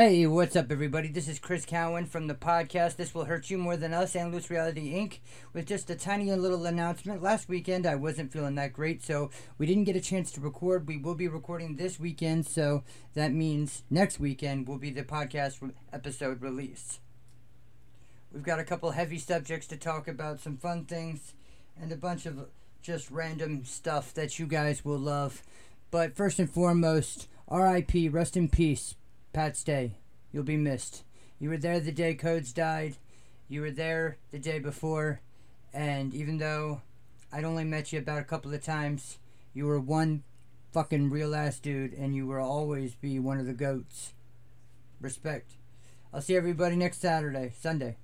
Hey, what's up, everybody? This is Chris Cowan from the podcast This Will Hurt You More Than Us and Loose Reality Inc. with just a tiny little announcement. Last weekend, I wasn't feeling that great, so we didn't get a chance to record. We will be recording this weekend, so that means next weekend will be the podcast episode release. We've got a couple heavy subjects to talk about, some fun things, and a bunch of just random stuff that you guys will love. But first and foremost, RIP, rest in peace, Pat Stay, you'll be missed. You were there the day Codes died. You were there the day before. And even though I'd only met you about a couple of times, you were one fucking real ass dude, and you will always be one of the goats. Respect. I'll see everybody next Saturday, Sunday.